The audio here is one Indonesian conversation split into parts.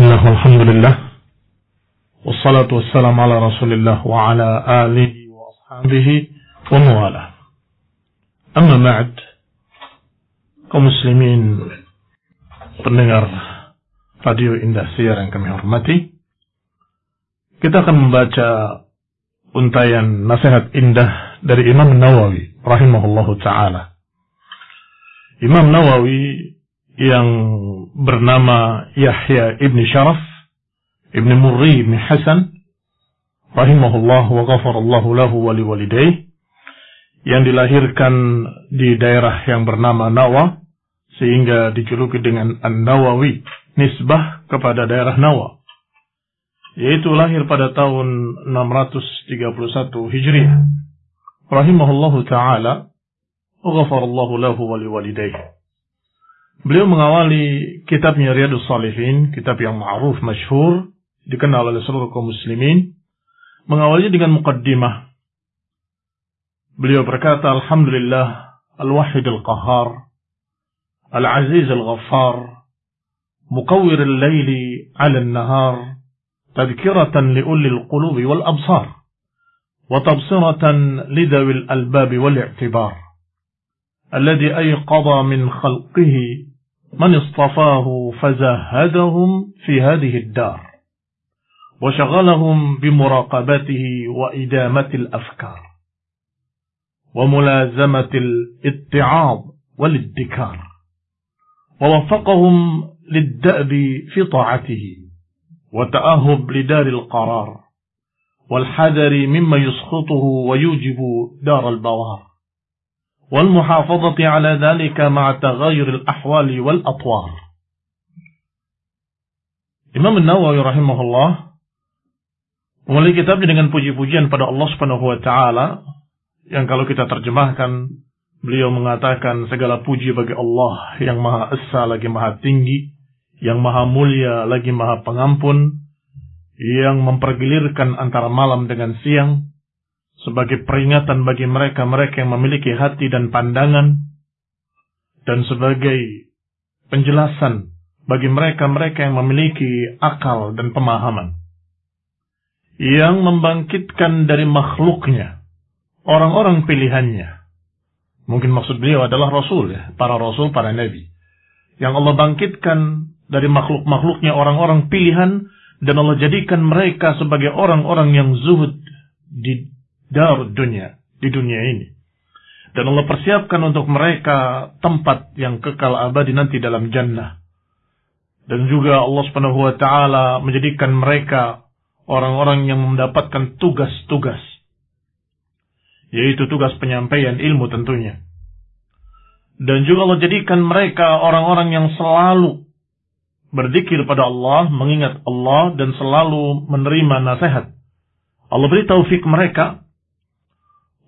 Bismillah, alhamdulillah. Wassalatu wassalamu ala rasulillah wa ala alihi wa ashabihi wa mawala. Amma ma'ad, pendengar radio Indah Siar yang kami hormati, kita akan membaca untayan nasihat indah dari Imam Nawawi rahimahullahu taala. Imam Nawawi yang bernama Yahya ibn Sharaf ibn Murri ibn Hasan rahimahullah wa ghafarallahu lahu wa liwalidayh yang dilahirkan di daerah yang bernama Nawa sehingga dijuluki dengan An-Nawawi nisbah kepada daerah Nawa. Yaitu lahir pada tahun 631 Hijriah. Rahimahullahu taala wa ghafarallahu lahu wa liwalidayh Beliau mengawali kitabnya Riyadus Salihin, kitab yang ma'ruf, masyhur, dikenal oleh seluruh kaum muslimin, mengawalinya dengan muqaddimah. Beliau berkata, Alhamdulillah, Al-Wahid Al-Qahar, Al-Aziz Al-Ghaffar, مكور الليل على النهار تذكرة لأولي القلوب والأبصار وتبصرة لذوي والاعتبار الذي أيقظ من خلقه من اصطفاه فزهدهم في هذه الدار وشغلهم بمراقبته وإدامة الأفكار وملازمة الاتعاظ والادكار ووفقهم للدأب في طاعته وتأهب لدار القرار والحذر مما يسخطه ويوجب دار البوار. والمحافظة على ذلك مع تغير الأحوال والأطوار Imam Nawawi rahimahullah memulai kitabnya dengan puji-pujian pada Allah Subhanahu wa taala yang kalau kita terjemahkan beliau mengatakan segala puji bagi Allah yang Maha Esa lagi Maha Tinggi, yang Maha Mulia lagi Maha Pengampun, yang mempergilirkan antara malam dengan siang, sebagai peringatan bagi mereka-mereka yang memiliki hati dan pandangan dan sebagai penjelasan bagi mereka-mereka yang memiliki akal dan pemahaman. Yang membangkitkan dari makhluknya orang-orang pilihannya. Mungkin maksud beliau adalah rasul ya para rasul para nabi. Yang Allah bangkitkan dari makhluk-makhluknya orang-orang pilihan dan Allah jadikan mereka sebagai orang-orang yang zuhud di darud dunia di dunia ini. Dan Allah persiapkan untuk mereka tempat yang kekal abadi nanti dalam jannah. Dan juga Allah Subhanahu wa taala menjadikan mereka orang-orang yang mendapatkan tugas-tugas yaitu tugas penyampaian ilmu tentunya. Dan juga Allah jadikan mereka orang-orang yang selalu berzikir pada Allah, mengingat Allah dan selalu menerima nasihat. Allah beri taufik mereka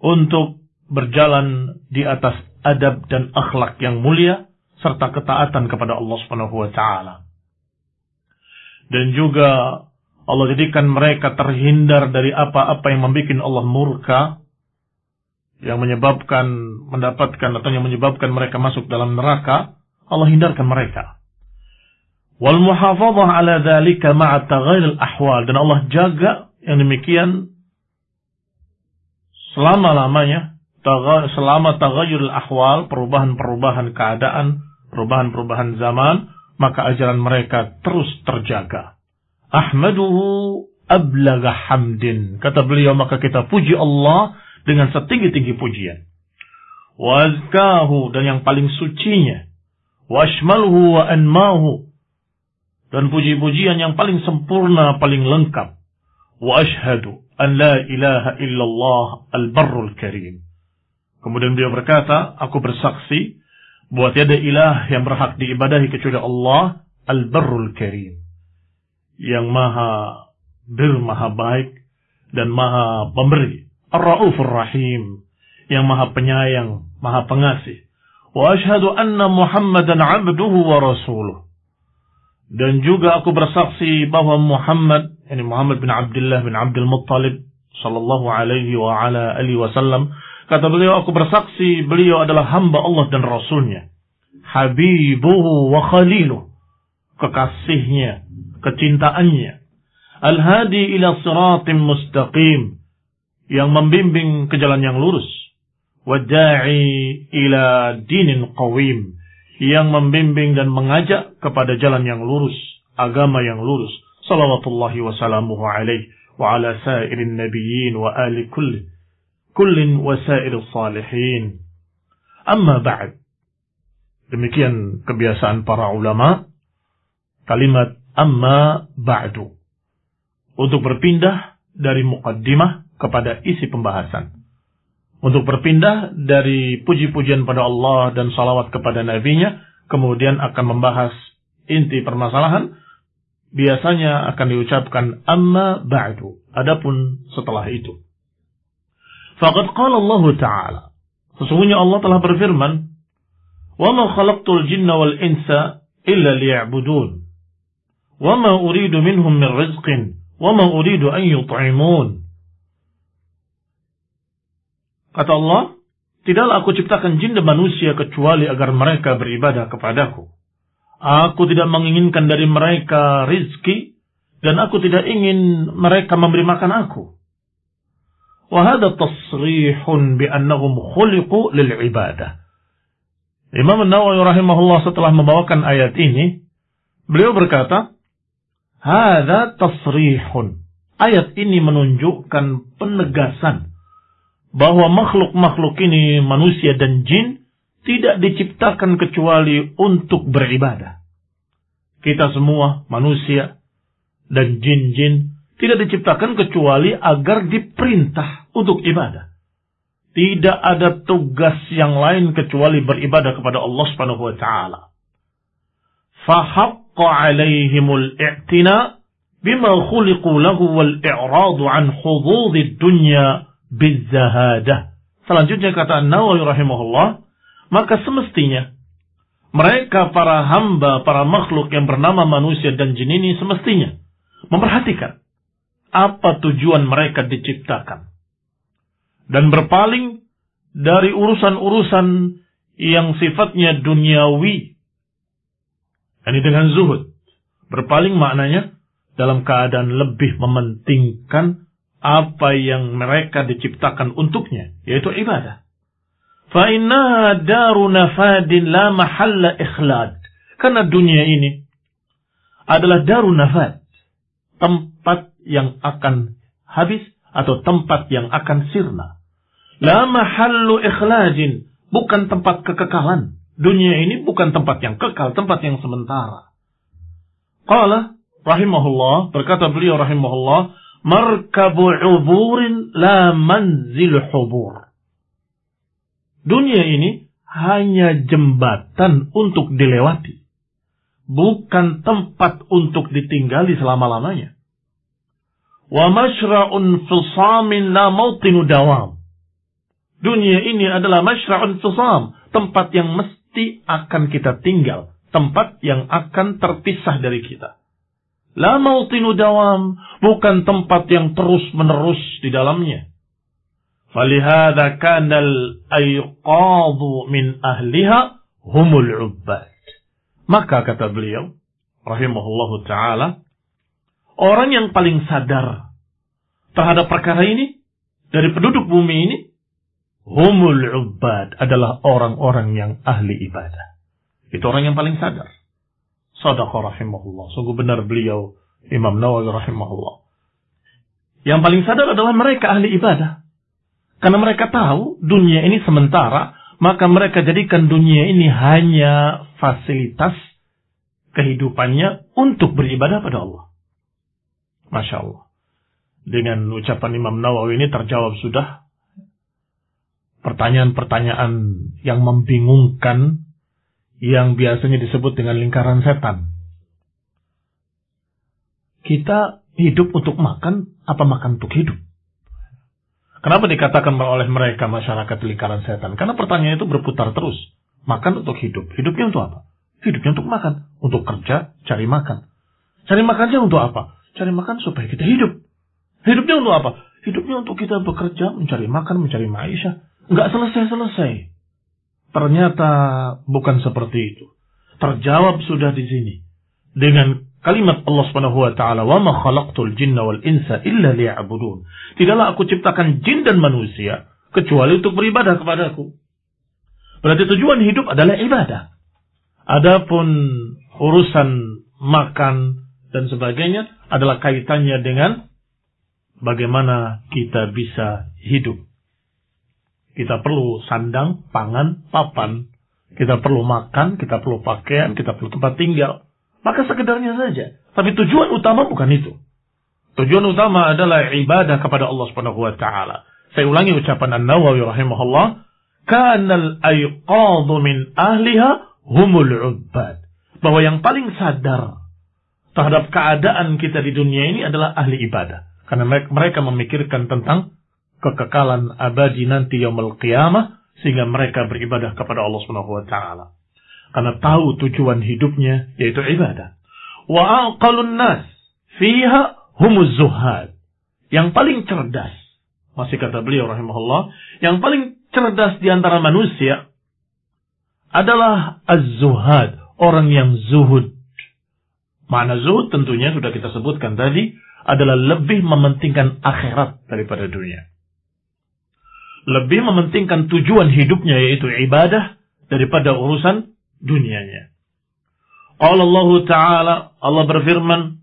untuk berjalan di atas adab dan akhlak yang mulia serta ketaatan kepada Allah Subhanahu wa taala. Dan juga Allah jadikan mereka terhindar dari apa-apa yang membuat Allah murka yang menyebabkan mendapatkan atau yang menyebabkan mereka masuk dalam neraka, Allah hindarkan mereka. Wal muhafadzah ala dzalika ma'a al-ahwal dan Allah jaga yang demikian selama-lamanya selama tagayul ahwal, perubahan-perubahan keadaan, perubahan-perubahan zaman, maka ajaran mereka terus terjaga. Ahmaduhu ablaga hamdin. Kata beliau, maka kita puji Allah dengan setinggi-tinggi pujian. Wazkahu dan yang paling sucinya. Washmalhu wa anmahu. Dan puji-pujian yang paling sempurna, paling lengkap. Ashadu an la ilaha illallah al-barrul karim. Kemudian beliau berkata, aku bersaksi bahwa tiada ilah yang berhak diibadahi kecuali Allah al-barrul karim. Yang maha bir, maha baik dan maha pemberi. Ar-Raufur Rahim. Yang maha penyayang, maha pengasih. Wa ashhadu anna Muhammadan abduhu wa rasuluh. Dan juga aku bersaksi bahwa Muhammad ini Muhammad bin Abdullah bin Abdul Muttalib sallallahu alaihi wa ala alihi wasallam kata beliau aku bersaksi beliau adalah hamba Allah dan rasulnya habibuhu wa khaliluh kekasihnya kecintaannya. Al-hadi ila siratim mustaqim. Yang membimbing ke jalan yang lurus. Wada'i ila dinin qawim. Yang membimbing dan mengajak kepada jalan yang lurus. Agama yang lurus. Salawatullahi wasalamuhu alaih. Wa ala sairin nabiyyin wa ali kulli. Kullin wa sair salihin. Amma ba'd. Demikian kebiasaan para ulama. Kalimat amma ba'du. Untuk berpindah dari muqaddimah kepada isi pembahasan untuk berpindah dari puji-pujian pada Allah dan salawat kepada Nabi-Nya, kemudian akan membahas inti permasalahan, biasanya akan diucapkan amma ba'du, adapun setelah itu. Faqad qala Allah Ta'ala, sesungguhnya Allah telah berfirman, "Wa ma khalaqtul jinna wal insa illa liya'budun." Wa ma uridu minhum min rizqin, wa ma uridu an yut'imun. Kata Allah, tidaklah aku ciptakan jin dan manusia kecuali agar mereka beribadah kepadaku. Aku tidak menginginkan dari mereka rizki, dan aku tidak ingin mereka memberi makan aku. Wahada tasrihun bi'annahum khuliqu lil'ibadah. Imam Nawawi rahimahullah setelah membawakan ayat ini, beliau berkata, "Hadza tasrihun." Ayat ini menunjukkan penegasan bahwa makhluk-makhluk ini manusia dan jin tidak diciptakan kecuali untuk beribadah. Kita semua manusia dan jin-jin tidak diciptakan kecuali agar diperintah untuk ibadah. Tidak ada tugas yang lain kecuali beribadah kepada Allah Subhanahu wa taala. Fahaqqa 'alaihimul i'tina bima khuliqu lahu wal i'radu an hududid dunya bizahadah. Selanjutnya kata Nawawi rahimahullah, maka semestinya mereka para hamba, para makhluk yang bernama manusia dan jin ini semestinya memperhatikan apa tujuan mereka diciptakan dan berpaling dari urusan-urusan yang sifatnya duniawi. Ini dengan zuhud. Berpaling maknanya dalam keadaan lebih mementingkan apa yang mereka diciptakan untuknya, yaitu ibadah. فَإِنَّهَا دَارُ نَفَادٍ لَا مَحَلَّ إِخْلَادٍ Karena dunia ini adalah daru nafad. Tempat yang akan habis atau tempat yang akan sirna. La mahallu ikhlajin. Bukan tempat kekekalan. Dunia ini bukan tempat yang kekal, tempat yang sementara. Qala rahimahullah, berkata beliau rahimahullah, markabu uburin la manzil hubur. Dunia ini hanya jembatan untuk dilewati. Bukan tempat untuk ditinggali selama-lamanya. Wa mashra'un fisamin la mautinu dawam. Dunia ini adalah masyra'un fisam. Tempat yang mesti akan kita tinggal. Tempat yang akan terpisah dari kita. La mautinu dawam. Bukan tempat yang terus menerus di dalamnya. Falihada kanal ayqadu min ahliha humul ubbad. Maka kata beliau, rahimahullahu ta'ala, orang yang paling sadar terhadap perkara ini, dari penduduk bumi ini, Humul ubad adalah orang-orang yang ahli ibadah. Itu orang yang paling sadar. Sadaqa rahimahullah. Sungguh benar beliau Imam Nawawi rahimahullah. Yang paling sadar adalah mereka ahli ibadah. Karena mereka tahu dunia ini sementara, maka mereka jadikan dunia ini hanya fasilitas kehidupannya untuk beribadah pada Allah. Masya Allah. Dengan ucapan Imam Nawawi ini terjawab sudah pertanyaan-pertanyaan yang membingungkan yang biasanya disebut dengan lingkaran setan. Kita hidup untuk makan, apa makan untuk hidup? Kenapa dikatakan oleh mereka masyarakat lingkaran setan? Karena pertanyaan itu berputar terus. Makan untuk hidup. Hidupnya untuk apa? Hidupnya untuk makan. Untuk kerja, cari makan. Cari makannya untuk apa? Cari makan supaya kita hidup. Hidupnya untuk apa? Hidupnya untuk kita bekerja, mencari makan, mencari maisha nggak selesai-selesai. Ternyata bukan seperti itu. Terjawab sudah di sini. Dengan kalimat Allah Subhanahu wa taala, "Wa ma jinna wal insa illa liya'budun." Tidaklah aku ciptakan jin dan manusia kecuali untuk beribadah kepadaku. Berarti tujuan hidup adalah ibadah. Adapun urusan makan dan sebagainya adalah kaitannya dengan bagaimana kita bisa hidup. Kita perlu sandang, pangan, papan. Kita perlu makan, kita perlu pakaian, kita perlu tempat tinggal. Maka sekedarnya saja. Tapi tujuan utama bukan itu. Tujuan utama adalah ibadah kepada Allah Subhanahu wa taala. Saya ulangi ucapan An-Nawawi rahimahullah, "Kanal ayqadhu min ahliha humul ubbad." Bahwa yang paling sadar terhadap keadaan kita di dunia ini adalah ahli ibadah. Karena mereka memikirkan tentang kekekalan abadi nanti yaumul qiyamah sehingga mereka beribadah kepada Allah Subhanahu wa taala karena tahu tujuan hidupnya yaitu ibadah. Wa aqalun nas fiha humuz zuhad. Yang paling cerdas, masih kata beliau rahimahullah, yang paling cerdas di antara manusia adalah az-zuhad, orang yang zuhud. Mana zuhud tentunya sudah kita sebutkan tadi adalah lebih mementingkan akhirat daripada dunia. Lebih mementingkan tujuan hidupnya yaitu ibadah daripada urusan dunianya. Allah Ta'ala, Allah berfirman,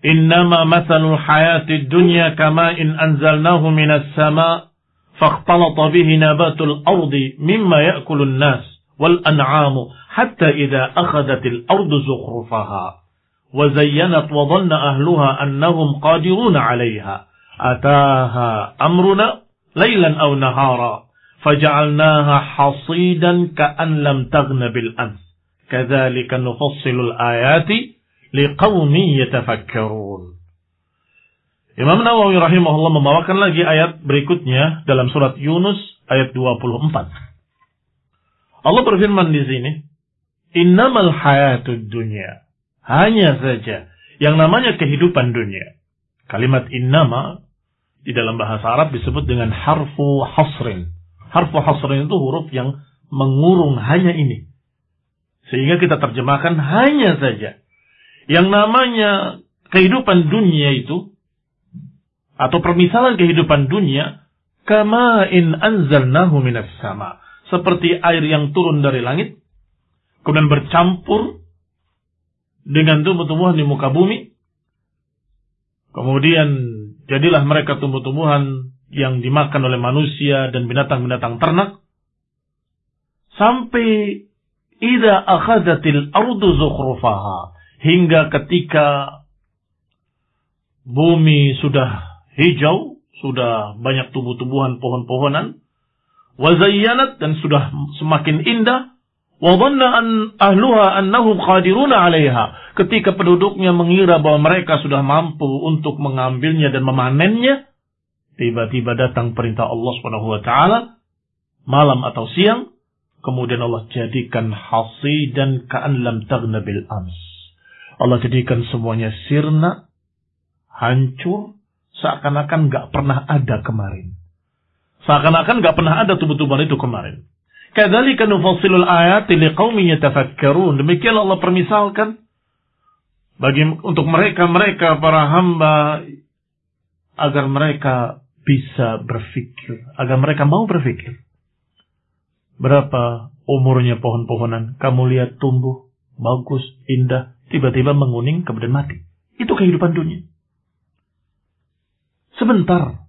Innama mathalul hayati dunya kama in anzalnahu minas sama faqtalata bihi nabatul ardi mimma ya'kulun nas wal an'amu hatta idha akhadatil ardu zukhrufaha wa zayyanat wa dhanna ahluha annahum qadiruna 'alayha lailan aw nahara faja'alnaha hasidan ka'an lam taghna bil ans kadzalika nufassilu ayati liqaumin yatafakkarun Imam Nawawi rahimahullah membawakan lagi ayat berikutnya dalam surat Yunus ayat 24. Allah berfirman di sini, "Innamal hayatud dunya." Hanya saja yang namanya kehidupan dunia. Kalimat innama di dalam bahasa Arab disebut dengan harfu hasrin. Harfu hasrin itu huruf yang mengurung hanya ini. Sehingga kita terjemahkan hanya saja. Yang namanya kehidupan dunia itu, atau permisalan kehidupan dunia, kama in anzalnahu minas sama. Seperti air yang turun dari langit, kemudian bercampur dengan tumbuh-tumbuhan di muka bumi. Kemudian jadilah mereka tumbuh-tumbuhan yang dimakan oleh manusia dan binatang-binatang ternak. Sampai ida akhadatil ardu zukhrufaha. Hingga ketika bumi sudah hijau, sudah banyak tumbuh-tumbuhan, pohon-pohonan, wazayyanat dan sudah semakin indah, wadhanna an ahluha annahum qadiruna 'alaiha. Ketika penduduknya mengira bahwa mereka sudah mampu untuk mengambilnya dan memanennya, Tiba-tiba datang perintah Allah Subhanahu wa taala malam atau siang, kemudian Allah jadikan hasidan ka'an lam taghna bil ams. Allah jadikan semuanya sirna, hancur, seakan-akan gak pernah ada kemarin. Seakan-akan gak pernah ada tubuh-tubuhan itu kemarin. Kadzalika nufassilul ayati liqaumin yatafakkarun. Demikian Allah permisalkan bagi untuk mereka-mereka para hamba agar mereka bisa berpikir, agar mereka mau berpikir. Berapa umurnya pohon-pohonan, kamu lihat tumbuh, bagus, indah, tiba-tiba menguning, kemudian mati. Itu kehidupan dunia. Sebentar,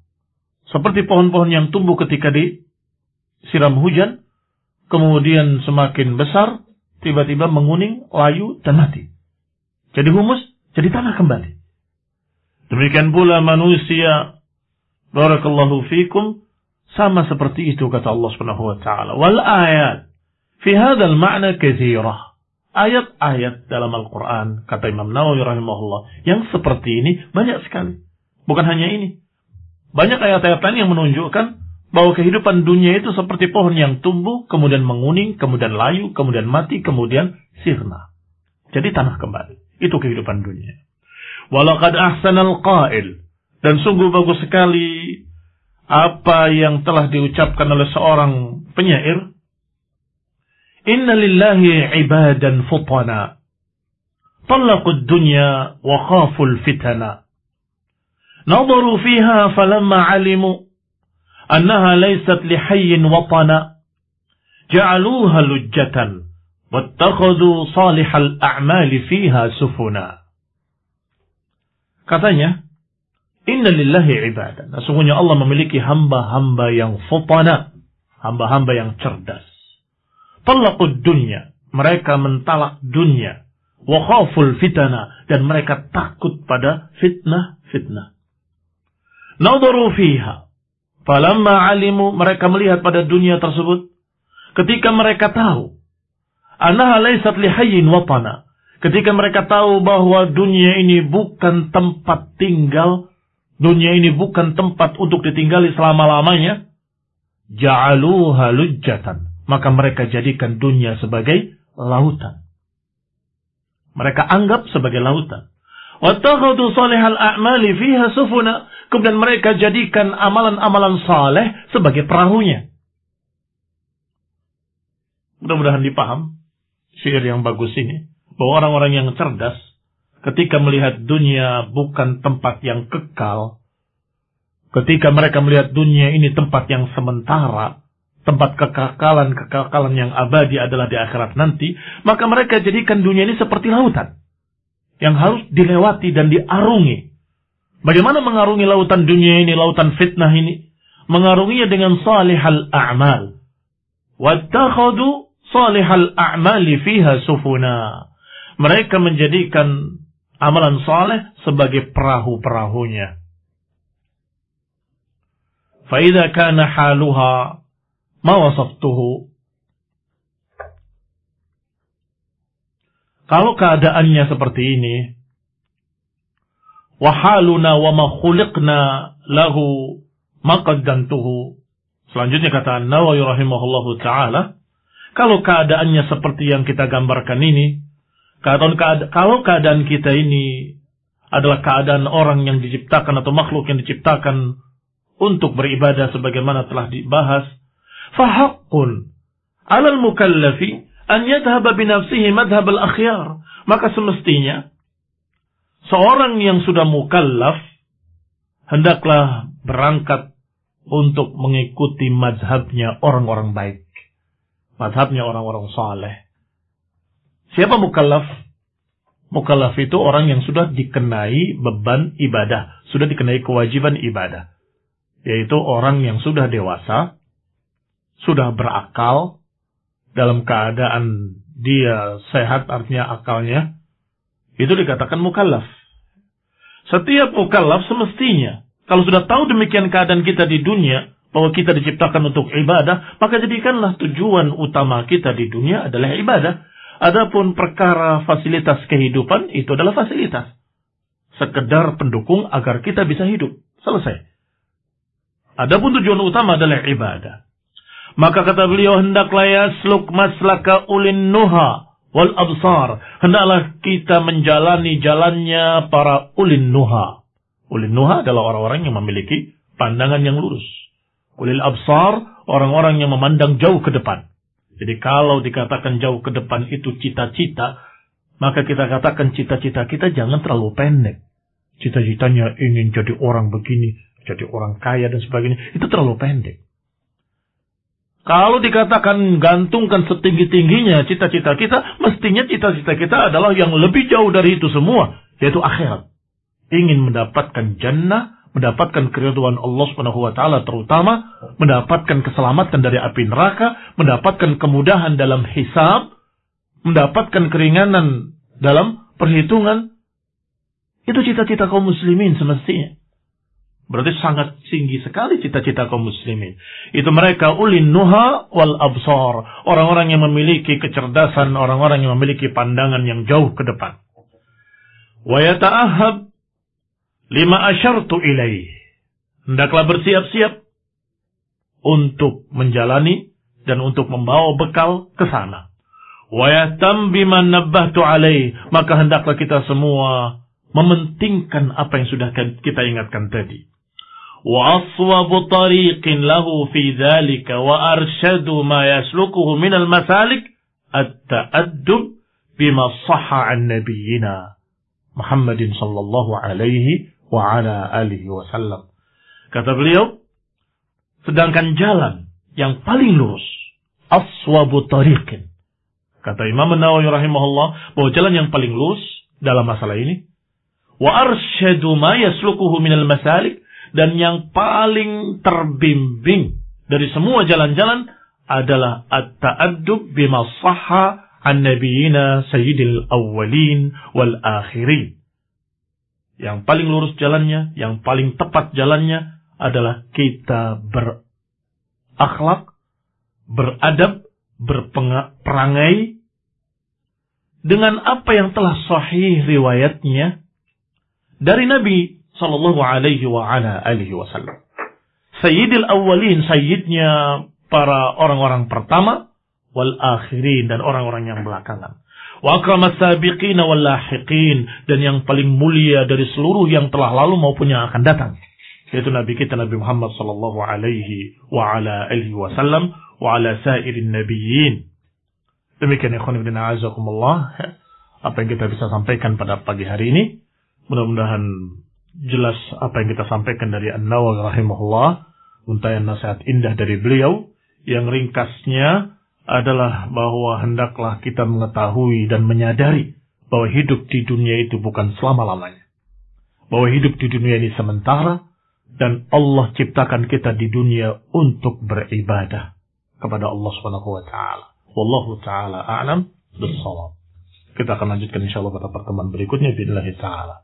seperti pohon-pohon yang tumbuh ketika disiram hujan, kemudian semakin besar, tiba-tiba menguning, layu, dan mati. Jadi humus, jadi tanah kembali. Demikian pula manusia Barakallahu fikum sama seperti itu kata Allah Subhanahu wa taala. Wal ayat fi hadzal ma'na katsirah. Ayat-ayat dalam Al-Qur'an kata Imam Nawawi rahimahullah yang seperti ini banyak sekali. Bukan hanya ini. Banyak ayat-ayat lain yang menunjukkan bahwa kehidupan dunia itu seperti pohon yang tumbuh, kemudian menguning, kemudian layu, kemudian mati, kemudian sirna. Jadi tanah kembali. Itu kehidupan dunia. Walakad ahsanal qail. Dan sungguh bagus sekali apa yang telah diucapkan oleh seorang penyair. Inna lillahi ibadan futana. Talakud dunya wa khaful fitana. Nadaru fiha falamma alimu annaha laysat lihayyin watana ja'aluha lujjatan wattakhadhu salihal a'mali fiha sufuna katanya inna lillahi Nah, sungguhnya Allah memiliki hamba-hamba yang futana hamba-hamba yang cerdas. Talakud dunia. mereka mentalak dunia wa khawful fitana dan mereka takut pada fitnah-fitnah. Nadaru fiha Falamma alimu. Mereka melihat pada dunia tersebut. Ketika mereka tahu. Anaha laysat lihayyin watana. Ketika mereka tahu bahwa dunia ini bukan tempat tinggal dunia ini bukan tempat untuk ditinggali selama-lamanya, ja'aluha lujjatan. Maka mereka jadikan dunia sebagai lautan. Mereka anggap sebagai lautan. Wattakhadu salihal a'mali fiha sufuna. Kemudian mereka jadikan amalan-amalan saleh sebagai perahunya. Mudah-mudahan dipaham syair yang bagus ini. Bahwa orang-orang yang cerdas ketika melihat dunia bukan tempat yang kekal, ketika mereka melihat dunia ini tempat yang sementara, tempat kekakalan-kekakalan yang abadi adalah di akhirat nanti, maka mereka jadikan dunia ini seperti lautan yang harus dilewati dan diarungi. Bagaimana mengarungi lautan dunia ini, lautan fitnah ini? Mengarunginya dengan salihal a'mal. Wattakhadu salihal a'mali fiha sufuna. Mereka menjadikan amalan saleh sebagai perahu-perahunya. Faidah kana haluha ma wasaftuhu. Kalau keadaannya seperti ini, wahaluna wa ma khuliqna lahu maqaddantuhu. Selanjutnya kata Nawawi rahimahullahu taala, kalau keadaannya seperti yang kita gambarkan ini, kalau keadaan kita ini adalah keadaan orang yang diciptakan atau makhluk yang diciptakan untuk beribadah sebagaimana telah dibahas, fahaqqun 'alal mukallafi an yadhhaba bi nafsihi madhhab al-akhyar. Maka semestinya seorang yang sudah mukallaf hendaklah berangkat untuk mengikuti mazhabnya orang-orang baik. Mazhabnya orang-orang saleh. Siapa mukallaf? Mukallaf itu orang yang sudah dikenai beban ibadah, sudah dikenai kewajiban ibadah. Yaitu orang yang sudah dewasa, sudah berakal, dalam keadaan dia sehat artinya akalnya, itu dikatakan mukallaf. Setiap mukallaf semestinya, kalau sudah tahu demikian keadaan kita di dunia, bahwa kita diciptakan untuk ibadah, maka jadikanlah tujuan utama kita di dunia adalah ibadah. Adapun perkara fasilitas kehidupan itu adalah fasilitas. Sekedar pendukung agar kita bisa hidup. Selesai. Adapun tujuan utama adalah ibadah. Maka kata beliau hendaklah yasluk maslaka ulin nuha wal absar. Hendaklah kita menjalani jalannya para ulin nuha. Ulin nuha adalah orang-orang yang memiliki pandangan yang lurus. Ulil absar, orang-orang yang memandang jauh ke depan. Jadi kalau dikatakan jauh ke depan itu cita-cita, maka kita katakan cita-cita kita jangan terlalu pendek. Cita-citanya ingin jadi orang begini, jadi orang kaya dan sebagainya. Itu terlalu pendek. Kalau dikatakan gantungkan setinggi-tingginya cita-cita kita, mestinya cita-cita kita adalah yang lebih jauh dari itu semua, yaitu akhirat. Ingin mendapatkan jannah, mendapatkan keriduan Allah Subhanahu wa taala terutama mendapatkan keselamatan dari api neraka, mendapatkan kemudahan dalam hisab, mendapatkan keringanan dalam perhitungan. Itu cita-cita kaum muslimin semestinya. Berarti sangat tinggi sekali cita-cita kaum muslimin. Itu mereka ulin nuha wal absar. Orang-orang yang memiliki kecerdasan, orang-orang yang memiliki pandangan yang jauh ke depan. Wa yata'ahab Lima asyartu ilaih. Hendaklah bersiap-siap untuk menjalani dan untuk membawa bekal ke sana. Wa yatam biman nabbahtu alaih. Maka hendaklah kita semua mementingkan apa yang sudah kita ingatkan tadi. Tariqin lahu fi dhalika wa arsyadu ma yaslukuhu minal masalik at-ta'addub bima sahha an nabiyina Muhammadin sallallahu alaihi wa ala alihi wasallam. Kata beliau, sedangkan jalan yang paling lurus, aswabu tariqin. Kata Imam Nawawi rahimahullah, bahwa jalan yang paling lurus dalam masalah ini, wa arsyadu ma yaslukuhu minal masalik, dan yang paling terbimbing dari semua jalan-jalan adalah at-ta'addub bima sahha an nabiyina sayyidil awwalin wal akhirin. Yang paling lurus jalannya, yang paling tepat jalannya adalah kita berakhlak, beradab, berperangai dengan apa yang telah sahih riwayatnya dari Nabi sallallahu alaihi wa ala alihi wasallam. Sayyidil awwalin, sayyidnya para orang-orang pertama, wal akhirin dan orang-orang yang belakangan. Wa akramat sabiqin wal lahiqin dan yang paling mulia dari seluruh yang telah lalu maupun yang akan datang. Yaitu Nabi kita Nabi Muhammad sallallahu alaihi wa ala alihi wasallam wa ala sairin nabiyyin. Demikian ikhwan ibn a'azakumullah apa yang kita bisa sampaikan pada pagi hari ini. Mudah-mudahan jelas apa yang kita sampaikan dari An-Nawawi rahimahullah, untayan nasihat indah dari beliau yang ringkasnya adalah bahwa hendaklah kita mengetahui dan menyadari bahwa hidup di dunia itu bukan selama-lamanya. Bahwa hidup di dunia ini sementara dan Allah ciptakan kita di dunia untuk beribadah kepada Allah Subhanahu wa taala. Wallahu taala a'lam bissawab. Kita akan lanjutkan insyaallah pada pertemuan berikutnya billahi taala.